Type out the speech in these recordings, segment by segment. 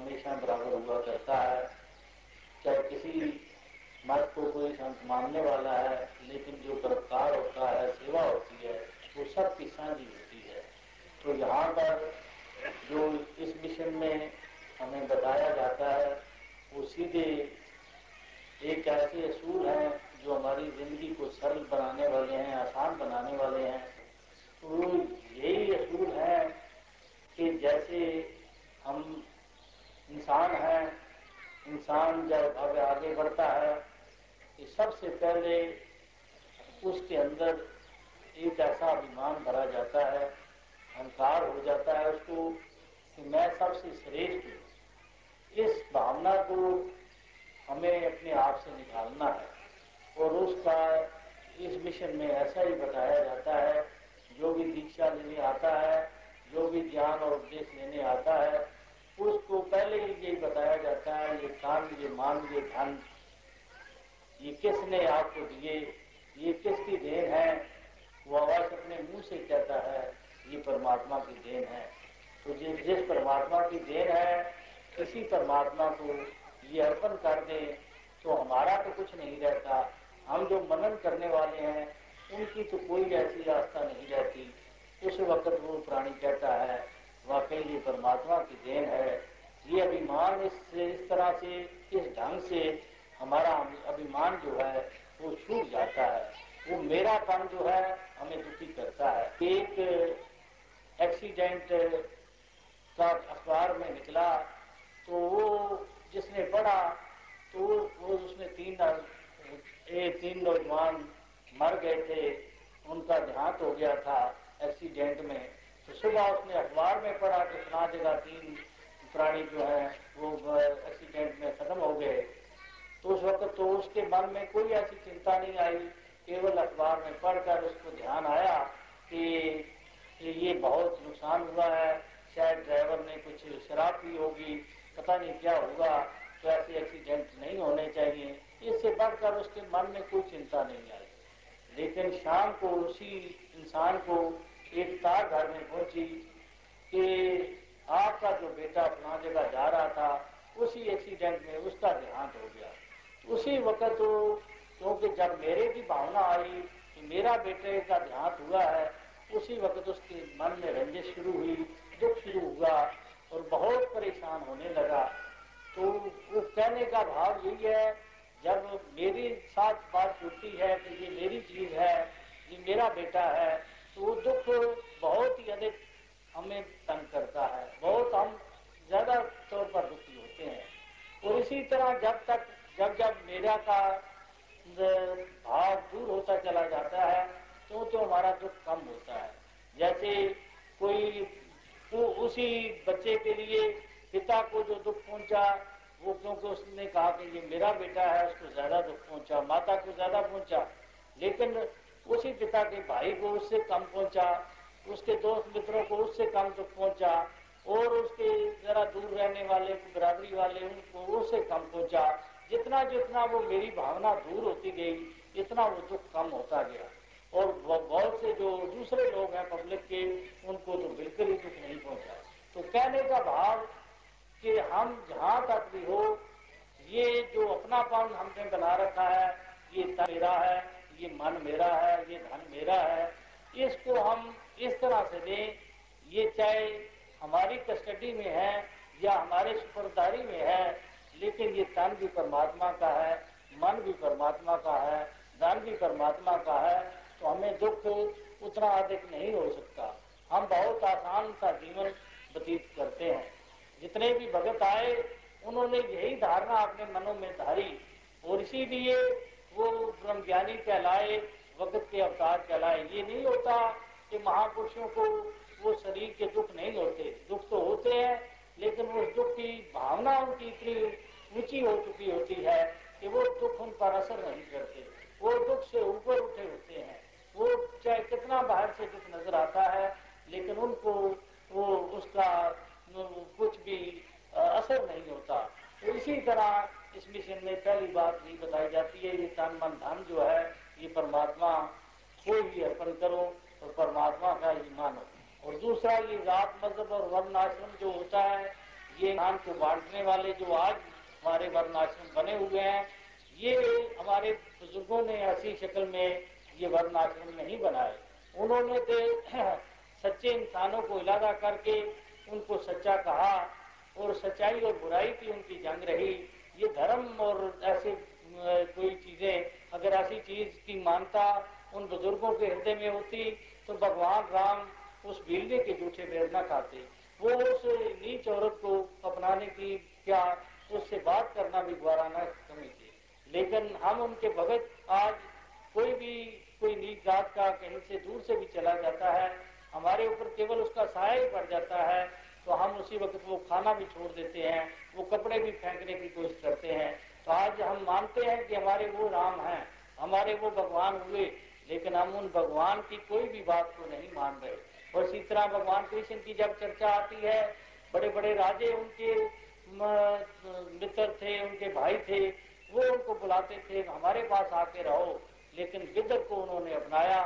हमेशा बराबर हुआ करता है। चाहे किसी मत को कोई संत मानने वाला है, लेकिन जो परोपकार होता है, सेवा होती है, वो सबकी साझी होती है। तो यहाँ पर जो इस मिशन में हमें बताया जाता है, वो सीधे एक ऐसे असूल हैं जो हमारी ज़िंदगी को सरल बनाने वाले हैं, आसान बनाने वाले हैं। तो यही असूल है कि जैसे हैं, इंसान जब आगे आगे बढ़ता है कि सबसे पहले उसके अंदर एक ऐसा अभिमान भरा जाता है, अहंकार हो जाता है उसको, कि मैं सबसे श्रेष्ठ हूँ। इस भावना को हमें अपने आप से निकालना है और उसका इस मिशन में ऐसा ही बताया जाता है, जो भी दीक्षा लेने आता है, जो भी ज्ञान और उपदेश लेने आता है उसको पहले ही यही बताया जाता है, ये काम, ये मान ये धन, ये किसने आपको दिए, ये किसकी देन है? वो आवाज़ अपने मुँह से कहता है, ये परमात्मा की देन है। तो जिस जिस परमात्मा की देन है किसी परमात्मा को ये अर्पण कर दे तो हमारा तो कुछ नहीं रहता। हम जो मनन करने वाले हैं, उनकी तो कोई ऐसी आस्था नहीं रहती। उस वक्त वो प्राणी कहता है वाकई ये परमात्मा की देन है। ये अभिमान इस इस तरह से इस ढंग से हमारा अभिमान जो है वो छूट जाता है। वो मेरा पन जो है हमें दुखी करता है। एक एक्सीडेंट का अखबार में निकला तो वो जिसने पढ़ा तो वो उसमें तीन ए, तीन नौजवान मर गए थे। उनका देहांत हो गया था एक्सीडेंट में। तो सुबह उसने अखबार में पढ़ा कि फला जगह तीन प्राणी जो है, वो एक्सीडेंट में खत्म हो गए। तो उस वक्त तो उसके मन में कोई ऐसी चिंता नहीं आई, केवल अखबार में पढ़कर उसको ध्यान आया कि ये बहुत नुकसान हुआ है, शायद ड्राइवर ने कुछ शराब पी होगी, पता नहीं क्या होगा तो ऐसे एक्सीडेंट नहीं होने चाहिए। इससे बढ़कर उसके मन में कोई चिंता नहीं आई। लेकिन शाम को उसी इंसान को एक तार घर में पहुँची कि आपका जो बेटा अपना जगह जा रहा था, उसी एक्सीडेंट में उसका देहांत हो गया। उसी वक्त तो क्योंकि जब मेरे की भावना आई कि मेरा बेटे का देहांत हुआ है, उसी वक्त उसके मन में रंजिश शुरू हुई, दुख शुरू हुआ और बहुत परेशान होने लगा। तो वो कहने का भाव यही है, जब मेरी साथ बात जुड़ती है कि ये मेरी चीज़ है, ये मेरा बेटा है वो दुख बहुत ही अधिक हमें तंग करता है। बहुत हम ज़्यादा तौर पर दुखी होते हैं। और इसी तरह जब तक, जब जब मेरा का भाव दूर होता चला जाता है तो तो हमारा दुख कम होता है। जैसे कोई तो उसी बच्चे के लिए पिता को जो दुख पहुँचा, वो क्योंकि उसने कहा कि ये मेरा बेटा है, उसको ज़्यादा दुख पहुँचा, माता को ज़्यादा पहुँचा। लेकिन उसी पिता के भाई को उससे कम पहुँचा, उसके दोस्त मित्रों को उससे कम दुख पहुँचा, और उसके जरा दूर रहने वाले, बराबरी वाले उनको उससे कम पहुँचा। जितना जितना वो मेरी भावना दूर होती गई, इतना वो दुख कम होता गया। और बहुत से जो दूसरे लोग हैं पब्लिक के, उनको तो बिल्कुल ही दुख नहीं पहुँचा। तो कहने का भाव कि हम जहाँ तक भी हो, ये जो अपनापन हमने बना रखा है, ये मेरा है। ये मन मेरा है, ये धन मेरा है, इसको हम इस तरह से दें, ये चाहे हमारी कस्टडी में है या हमारे सुपरदारी में है, लेकिन ये तन भी परमात्मा का है, मन भी परमात्मा का है, धन भी परमात्मा का है तो हमें दुख उतना अधिक नहीं हो सकता। हम बहुत आसान सा जीवन व्यतीत करते हैं। जितने भी भगत आए, उन्होंने यही धारणा अपने मनों में धारी और इसीलिए वो ब्रह्म ज्ञानी कहलाए वक्त के अवतार कहलाए। ये नहीं होता कि महापुरुषों को वो शरीर के दुख नहीं होते। दुख तो होते हैं, लेकिन उस दुख की भावना उनकी इतनी ऊँची हो चुकी होती है कि वो दुख उन पर असर नहीं करते। वो दुख से ऊपर उठे होते हैं। वो चाहे कितना बाहर से दुख नज़र आता है, लेकिन उनको वो उसका कुछ भी असर नहीं होता। तो इसी तरह इस मिशन में पहली बात ये तन मन धन जो है, ये परमात्मा को ही अर्पण करो और परमात्मा का ही मानो और दूसरा, ये जात मज़हब और वर्ण आश्रम जो होता है, ये धान को बांटने वाले जो आज हमारे वर्ण आश्रम बने हुए हैं, ये हमारे बुज़ुर्गों ने ऐसी शक्ल में ये वर्ण आश्रम नहीं बनाए। उन्होंने तो सच्चे इंसानों को इलादा करके उनको सच्चा कहा और सच्चाई और बुराई की उनकी जंग रही। ये धर्म और ऐसे कोई चीज़ें, अगर ऐसी चीज़ की मानता उन बुज़ुर्गों के हृदय में होती तो भगवान राम उस बिल्ली के जूठे बेर न खाते। वो उस नीच औरत को अपनाने की क्या, उससे बात करना भी ग्वारा न समझते। लेकिन हम उनके भगत आज कोई भी, कोई नीच जात का कहीं से दूर से भी चला जाता है, हमारे ऊपर केवल उसका सहाय पड़ जाता है तो हम उसी वक्त वो खाना भी छोड़ देते हैं, वो कपड़े भी फेंकने की कोशिश करते हैं। तो आज हम मानते हैं कि हमारे वो राम हैं, हमारे वो भगवान हुए, लेकिन हम उन भगवान की कोई भी बात को नहीं मान रहे। और इसी तरह भगवान कृष्ण की जब चर्चा आती है बड़े बड़े राजे उनके मित्र थे, उनके भाई थे, वो उनको बुलाते थे, हमारे पास आके रहो। लेकिन गिद्ध को उन्होंने अपनाया,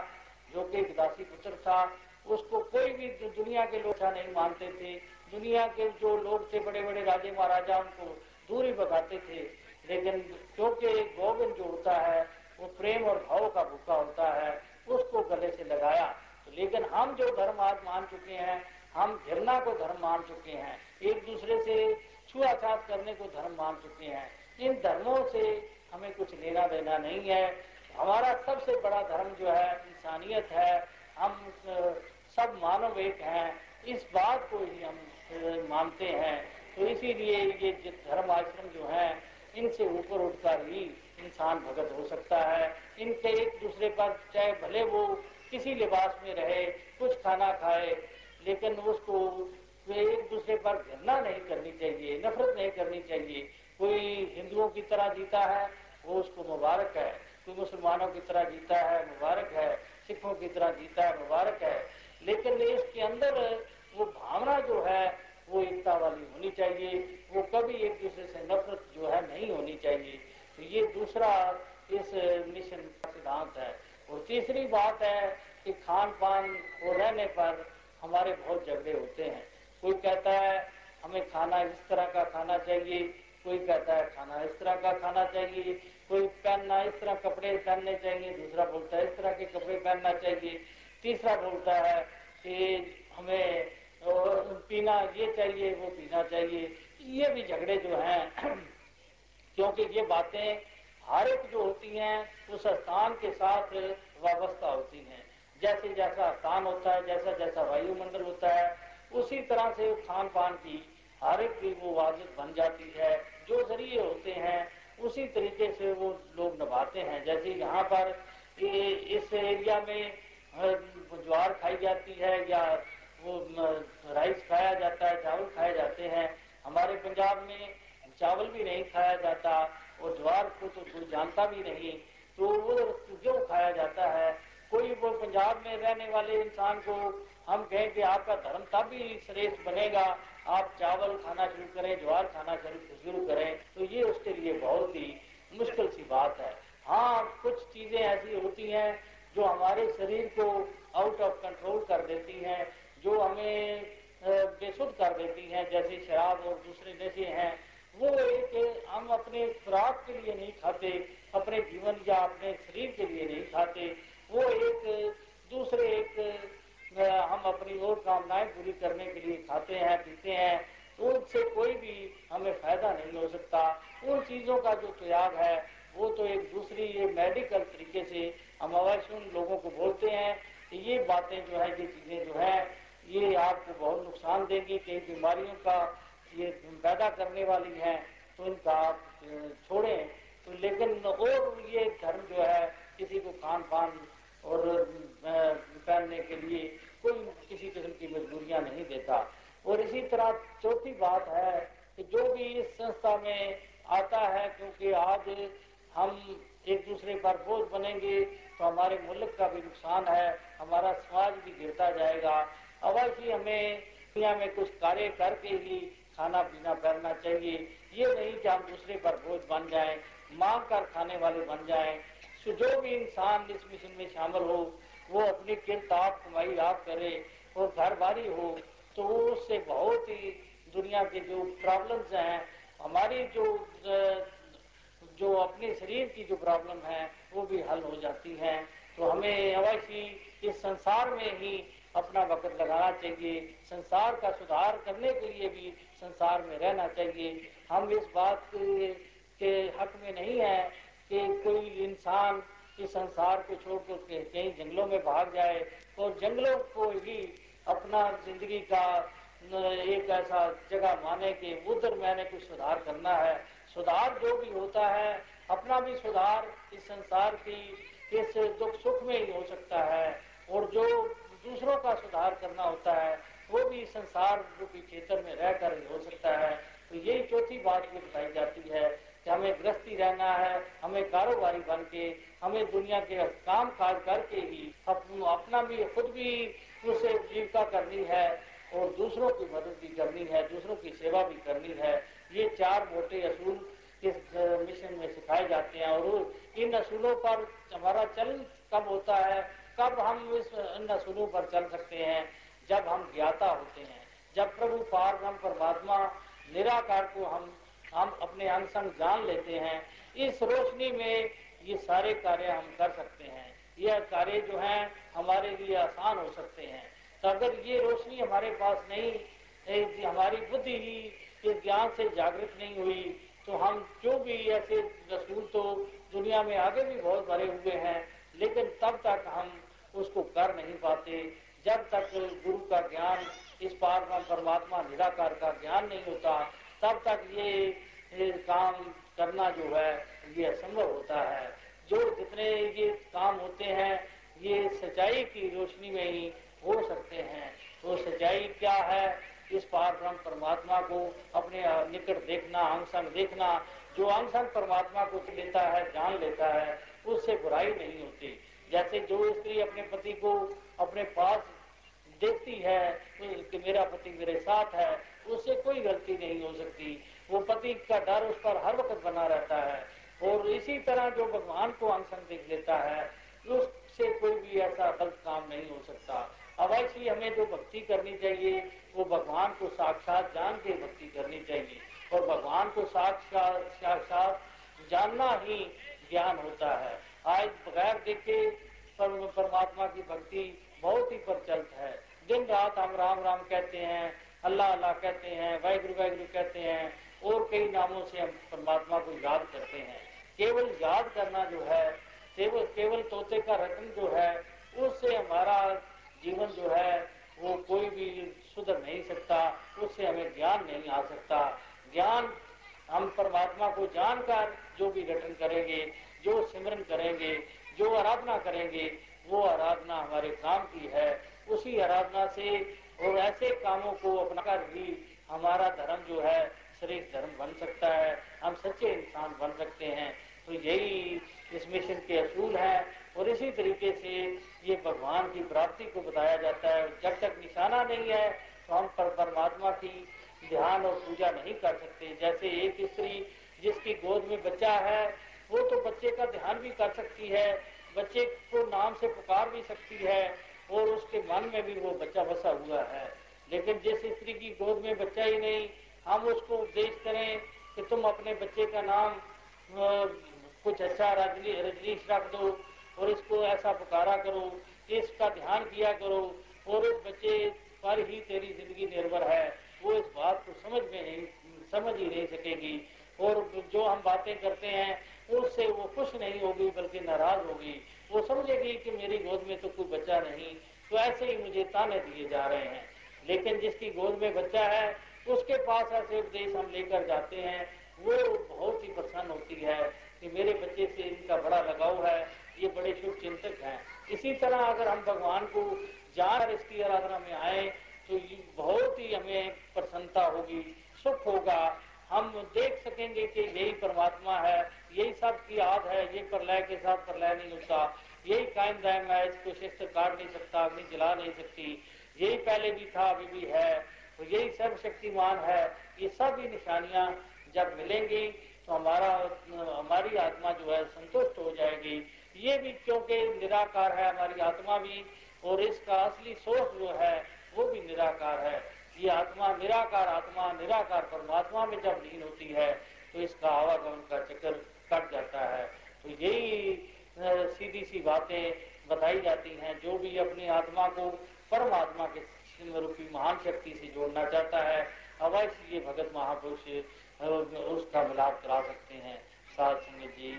जो कि एक दासी पुत्र था। उसको कोई भी दुनिया के लोग अच्छा नहीं मानते थे। दुनिया के जो लोग थे बड़े बड़े राजे, महाराजा, उनको दूर भगाते थे। लेकिन क्योंकि गोविंद जो होता है, वो प्रेम और भाव का भूखा होता है, उसको गले से लगाया। तो लेकिन हम जो धर्म आज मान चुके हैं, हम घृणा को धर्म मान चुके हैं, एक दूसरे से छुआछात करने को धर्म मान चुके हैं। इन धर्मों से हमें कुछ लेना देना नहीं है। हमारा सबसे बड़ा धर्म जो है, इंसानियत है। हम सब मानव एक हैं। इस बात को ही हम मानते हैं। तो इसीलिए ये धर्म आश्रम जो है इनसे ऊपर उठकर ही इंसान भगत हो सकता है। इनके एक दूसरे पर चाहे भले वो किसी लिबास में रहे, कुछ खाना खाए, लेकिन उसको एक दूसरे पर घृणा नहीं करनी चाहिए, नफरत नहीं करनी चाहिए। कोई हिंदुओं की तरह जीता है, वो उसको मुबारक है। कोई मुसलमानों की तरह जीता है, मुबारक है। सिखों की तरह जीता है, मुबारक है। लेकिन इसके अंदर वो भावना जो है, वो एकता वाली होनी चाहिए। वो कभी एक दूसरे से नफरत नहीं होनी चाहिए। तो ये दूसरा इस मिशन का सिद्धांत है। और तीसरी बात है कि खान पान और रहने पर हमारे बहुत झगड़े होते हैं। कोई कहता है, हमें खाना इस तरह का खाना चाहिए। कोई कहता है, खाना इस तरह का खाना चाहिए। कोई पहनना इस तरह कपड़े पहनने चाहिए। दूसरा बोलता है, इस तरह के कपड़े पहनना चाहिए। तीसरा बोलता है कि हमें पीना ये चाहिए, वो पीना चाहिए। ये भी झगड़े जो हैं क्योंकि ये बातें हर एक जो होती हैं, उस स्थान के साथ वाबस्ता होती हैं। जैसे जैसा स्थान होता है, जैसा जैसा वायुमंडल होता है, उसी तरह से खान पान की हर एक की वो वाजिब बन जाती है। जो ज़रिए होते हैं, उसी तरीके से वो लोग निभाते हैं। जैसे यहाँ पर इस एरिया में ज्वार खाई जाती है या वो राइस खाया जाता है, चावल खाए जाते हैं। हमारे पंजाब में चावल भी नहीं खाया जाता और ज्वार को तो कोई जानता भी नहीं तो वो क्यों खाया जाता है? कोई वो पंजाब में रहने वाले इंसान को हम कहें कि आपका धर्म तब भी श्रेष्ठ बनेगा, आप चावल खाना शुरू करें, ज्वार खाना शुरू करें तो ये उसके लिए बहुत ही मुश्किल सी बात है। हाँ कुछ चीज़ें ऐसी होती हैं जो हमारे शरीर को आउट ऑफ़ कंट्रोल कर देती हैं, जो हमें बेसुध कर देती हैं, जैसे शराब और दूसरे नशे हैं। वो एक हम अपने खुराक के लिए नहीं खाते, अपने जीवन या अपने शरीर के लिए नहीं खाते। वो एक, दूसरे एक हम अपनी और कामनाएँ पूरी करने के लिए खाते हैं, पीते हैं। तो उनसे कोई भी हमें फ़ायदा नहीं हो सकता। उन चीज़ों का जो त्याग है, वो तो एक दूसरी ये मेडिकल तरीके से हम अवश्य उन लोगों को बोलते हैं कि ये बातें जो है, ये चीज़ें जो है, ये आपको बहुत नुकसान देंगी, कई बीमारियों का ये पैदा करने वाली है तो इनका आप छोड़ें। तो लेकिन और ये धर्म जो है, किसी को खान पान और पहनने के लिए कोई किसी किस्म की मजबूरियाँ नहीं देता। और इसी तरह चौथी बात है कि जो भी इस संस्था में आता है, क्योंकि आज हम एक दूसरे पर बोझ बनेंगे तो हमारे मुल्क का भी नुकसान है, हमारा समाज भी गिरता जाएगा। अवश्य हमें दुनिया में कुछ कार्य करके ही खाना पीना करना चाहिए। ये नहीं कि हम दूसरे पर बोझ बन जाएँ, मांग कर खाने वाले बन जाएँ। तो जो भी इंसान इस मिशन में शामिल हो, वो अपनी किरत आप कमाई आप करे और घर बारी हो तो वो उससे बहुत ही दुनिया के जो प्रॉब्लम्स हैं, हमारी जो जो अपने शरीर की जो प्रॉब्लम है, वो भी हल हो जाती है। तो हमें अवश्य इस संसार में ही अपना वक्त लगाना चाहिए। संसार का सुधार करने के लिए भी संसार में रहना चाहिए। हम इस बात के हक में नहीं है कि कोई इंसान इस संसार को छोड़कर के कहीं जंगलों में भाग जाए और जंगलों को ही अपना ज़िंदगी का एक ऐसा जगह माने कि उधर मैंने कुछ सुधार करना है। सुधार जो भी होता है, अपना भी सुधार इस संसार की, इस दुख सुख में ही हो सकता है। और जो दूसरों का सुधार करना होता है, वो भी संसार रूपी क्षेत्र में रहकर हो सकता है। तो यही चौथी बात भी बताई जाती है कि हमें गृहस्थी रहना है, हमें कारोबारी बन के, हमें दुनिया के काम काज करके ही अपना भी, खुद भी उसे जीविका करनी है और दूसरों की मदद भी करनी है, दूसरों की सेवा भी करनी है। ये चार मोटे असूल इस मिशन में सिखाए जाते हैं और इन असूलों पर हमारा चल कब होता है, कब हम इस, इन असूलों पर चल सकते हैं, जब हम ज्ञाता होते हैं, जब प्रभु पार ब्रह्म परमात्मा निराकार को हम हम अपने अंग जान लेते हैं, इस रोशनी में ये सारे कार्य हम कर सकते हैं, यह कार्य जो है हमारे लिए आसान हो सकते हैं तो अगर ये रोशनी हमारे पास नहीं हमारी बुद्धि ही इस ज्ञान से जागृत नहीं हुई तो हम जो भी ऐसे रसूल तो दुनिया में आगे भी बहुत भरे हुए हैं लेकिन तब तक हम उसको कर नहीं पाते। जब तक गुरु का ज्ञान इस पार का परमात्मा निराकार का ज्ञान नहीं होता तब तक ये, ये काम करना जो है ये असंभव होता है। जो जितने ये काम होते हैं ये सच्चाई की रोशनी में ही हो सकते हैं। वो तो सच्चाई क्या है? इस पार ब्रह्म परमात्मा को अपने निकट देखना, अंग संग देखना, जो अंग संग परमात्मा को लेता है, जान लेता है, उससे बुराई नहीं होती। जैसे जो स्त्री अपने पति को अपने पास देखती है कि मेरा पति मेरे साथ है, उससे कोई गलती नहीं हो सकती। वो पति का डर उस पर हर वक्त बना रहता है। और इसी तरह जो भगवान को अंग संग देख लेता है, उससे कोई भी ऐसा गलत काम नहीं हो सकता। अवश्य हमें जो भक्ति करनी चाहिए, वो भगवान को साक्षात जान के भक्ति करनी चाहिए। और भगवान को साक्षात साक्षात जानना ही ज्ञान होता है। आज बगैर देखे परमात्मा की भक्ति बहुत ही प्रचलित है। दिन रात हम राम राम कहते हैं, अल्लाह अल्लाह कहते हैं, वाहगुरु वाहगुरु कहते हैं, और कई नामों से हम परमात्मा को याद करते हैं। केवल याद करना जो है, केवल केवल तोते का रटन जो है, उससे हमारा जीवन जो है, वो कोई भी सुधर नहीं सकता, उससे हमें ज्ञान नहीं आ सकता। ज्ञान हम परमात्मा को जानकर जो भी रटन करेंगे, जो सिमरन करेंगे, जो आराधना करेंगे, वो आराधना हमारे काम की है। उसी आराधना से और ऐसे कामों को अपनाकर भी हमारा धर्म जो है, श्रेष्ठ धर्म बन सकता है। हम सच्चे इंसान बन सकते हैं। तो यही इस मिशन के असूल हैं। और इसी तरीके से ये भगवान की प्राप्ति को बताया जाता है। जब तक निशाना नहीं है तो हम पर परमात्मा की ध्यान और पूजा नहीं कर सकते। जैसे एक स्त्री जिसकी गोद में बच्चा है, वो तो बच्चे का ध्यान भी कर सकती है, बच्चे को नाम से पुकार भी सकती है, और उसके मन में भी वो बच्चा बसा हुआ है। लेकिन जिस स्त्री की गोद में बच्चा ही नहीं, हम उसको उपदेश करें कि तुम अपने बच्चे का नाम कुछ अच्छा रजनी रजनीश रख दो। और इसको ऐसा पुकारा करो, इसका ध्यान किया करो, और इस बच्चे पर ही तेरी ज़िंदगी निर्भर है। वो इस बात को समझ में नहीं, समझ ही नहीं सकेगी। और जो हम बातें करते हैं, उससे वो खुश नहीं होगी, बल्कि नाराज़ होगी। वो समझेगी कि मेरी गोद में तो कोई बच्चा नहीं तो ऐसे ही मुझे ताने दिए जा रहे हैं। लेकिन जिसकी गोद में बच्चा है, उसके पास ऐसे उपदेश हम लेकर जाते हैं। वो बहुत ही प्रसन्न होती है कि मेरे बच्चे से इनका बड़ा लगाव है। ये बड़े शुभ चिंतक हैं। इसी तरह अगर हम भगवान को जान इसकी आराधना में आए तो ये बहुत ही हमें प्रसन्नता होगी, सुख होगा। हम देख सकेंगे कि यही परमात्मा है, यही सब की याद है, ये प्रलय के साथ प्रलय नहीं होता। यही कायम दायम है इसको शिष्ट काट नहीं सकता, अग्नि जला नहीं सकती। यही पहले भी था, अभी भी है तो यही सर्वशक्तिमान है। ये सभी निशानियाँ जब मिलेंगी तो हमारा, हमारी आत्मा जो है संतुष्ट हो जाएगी। ये भी क्योंकि निराकार है हमारी आत्मा भी, और इसका असली सोच जो है, वो भी निराकार है। ये आत्मा निराकार आत्मा, निराकार परमात्मा में जब लीन होती है तो इसका आवागमन का चक्कर कट जाता है। तो यही सीधी सी बातें बताई जाती हैं, जो भी अपनी आत्मा को परमात्मा के रूपी महान शक्ति से जोड़ना चाहता है अवश्य ये भगत महापुरुष उसका मिलाप करा सकते हैं। सात संगत जी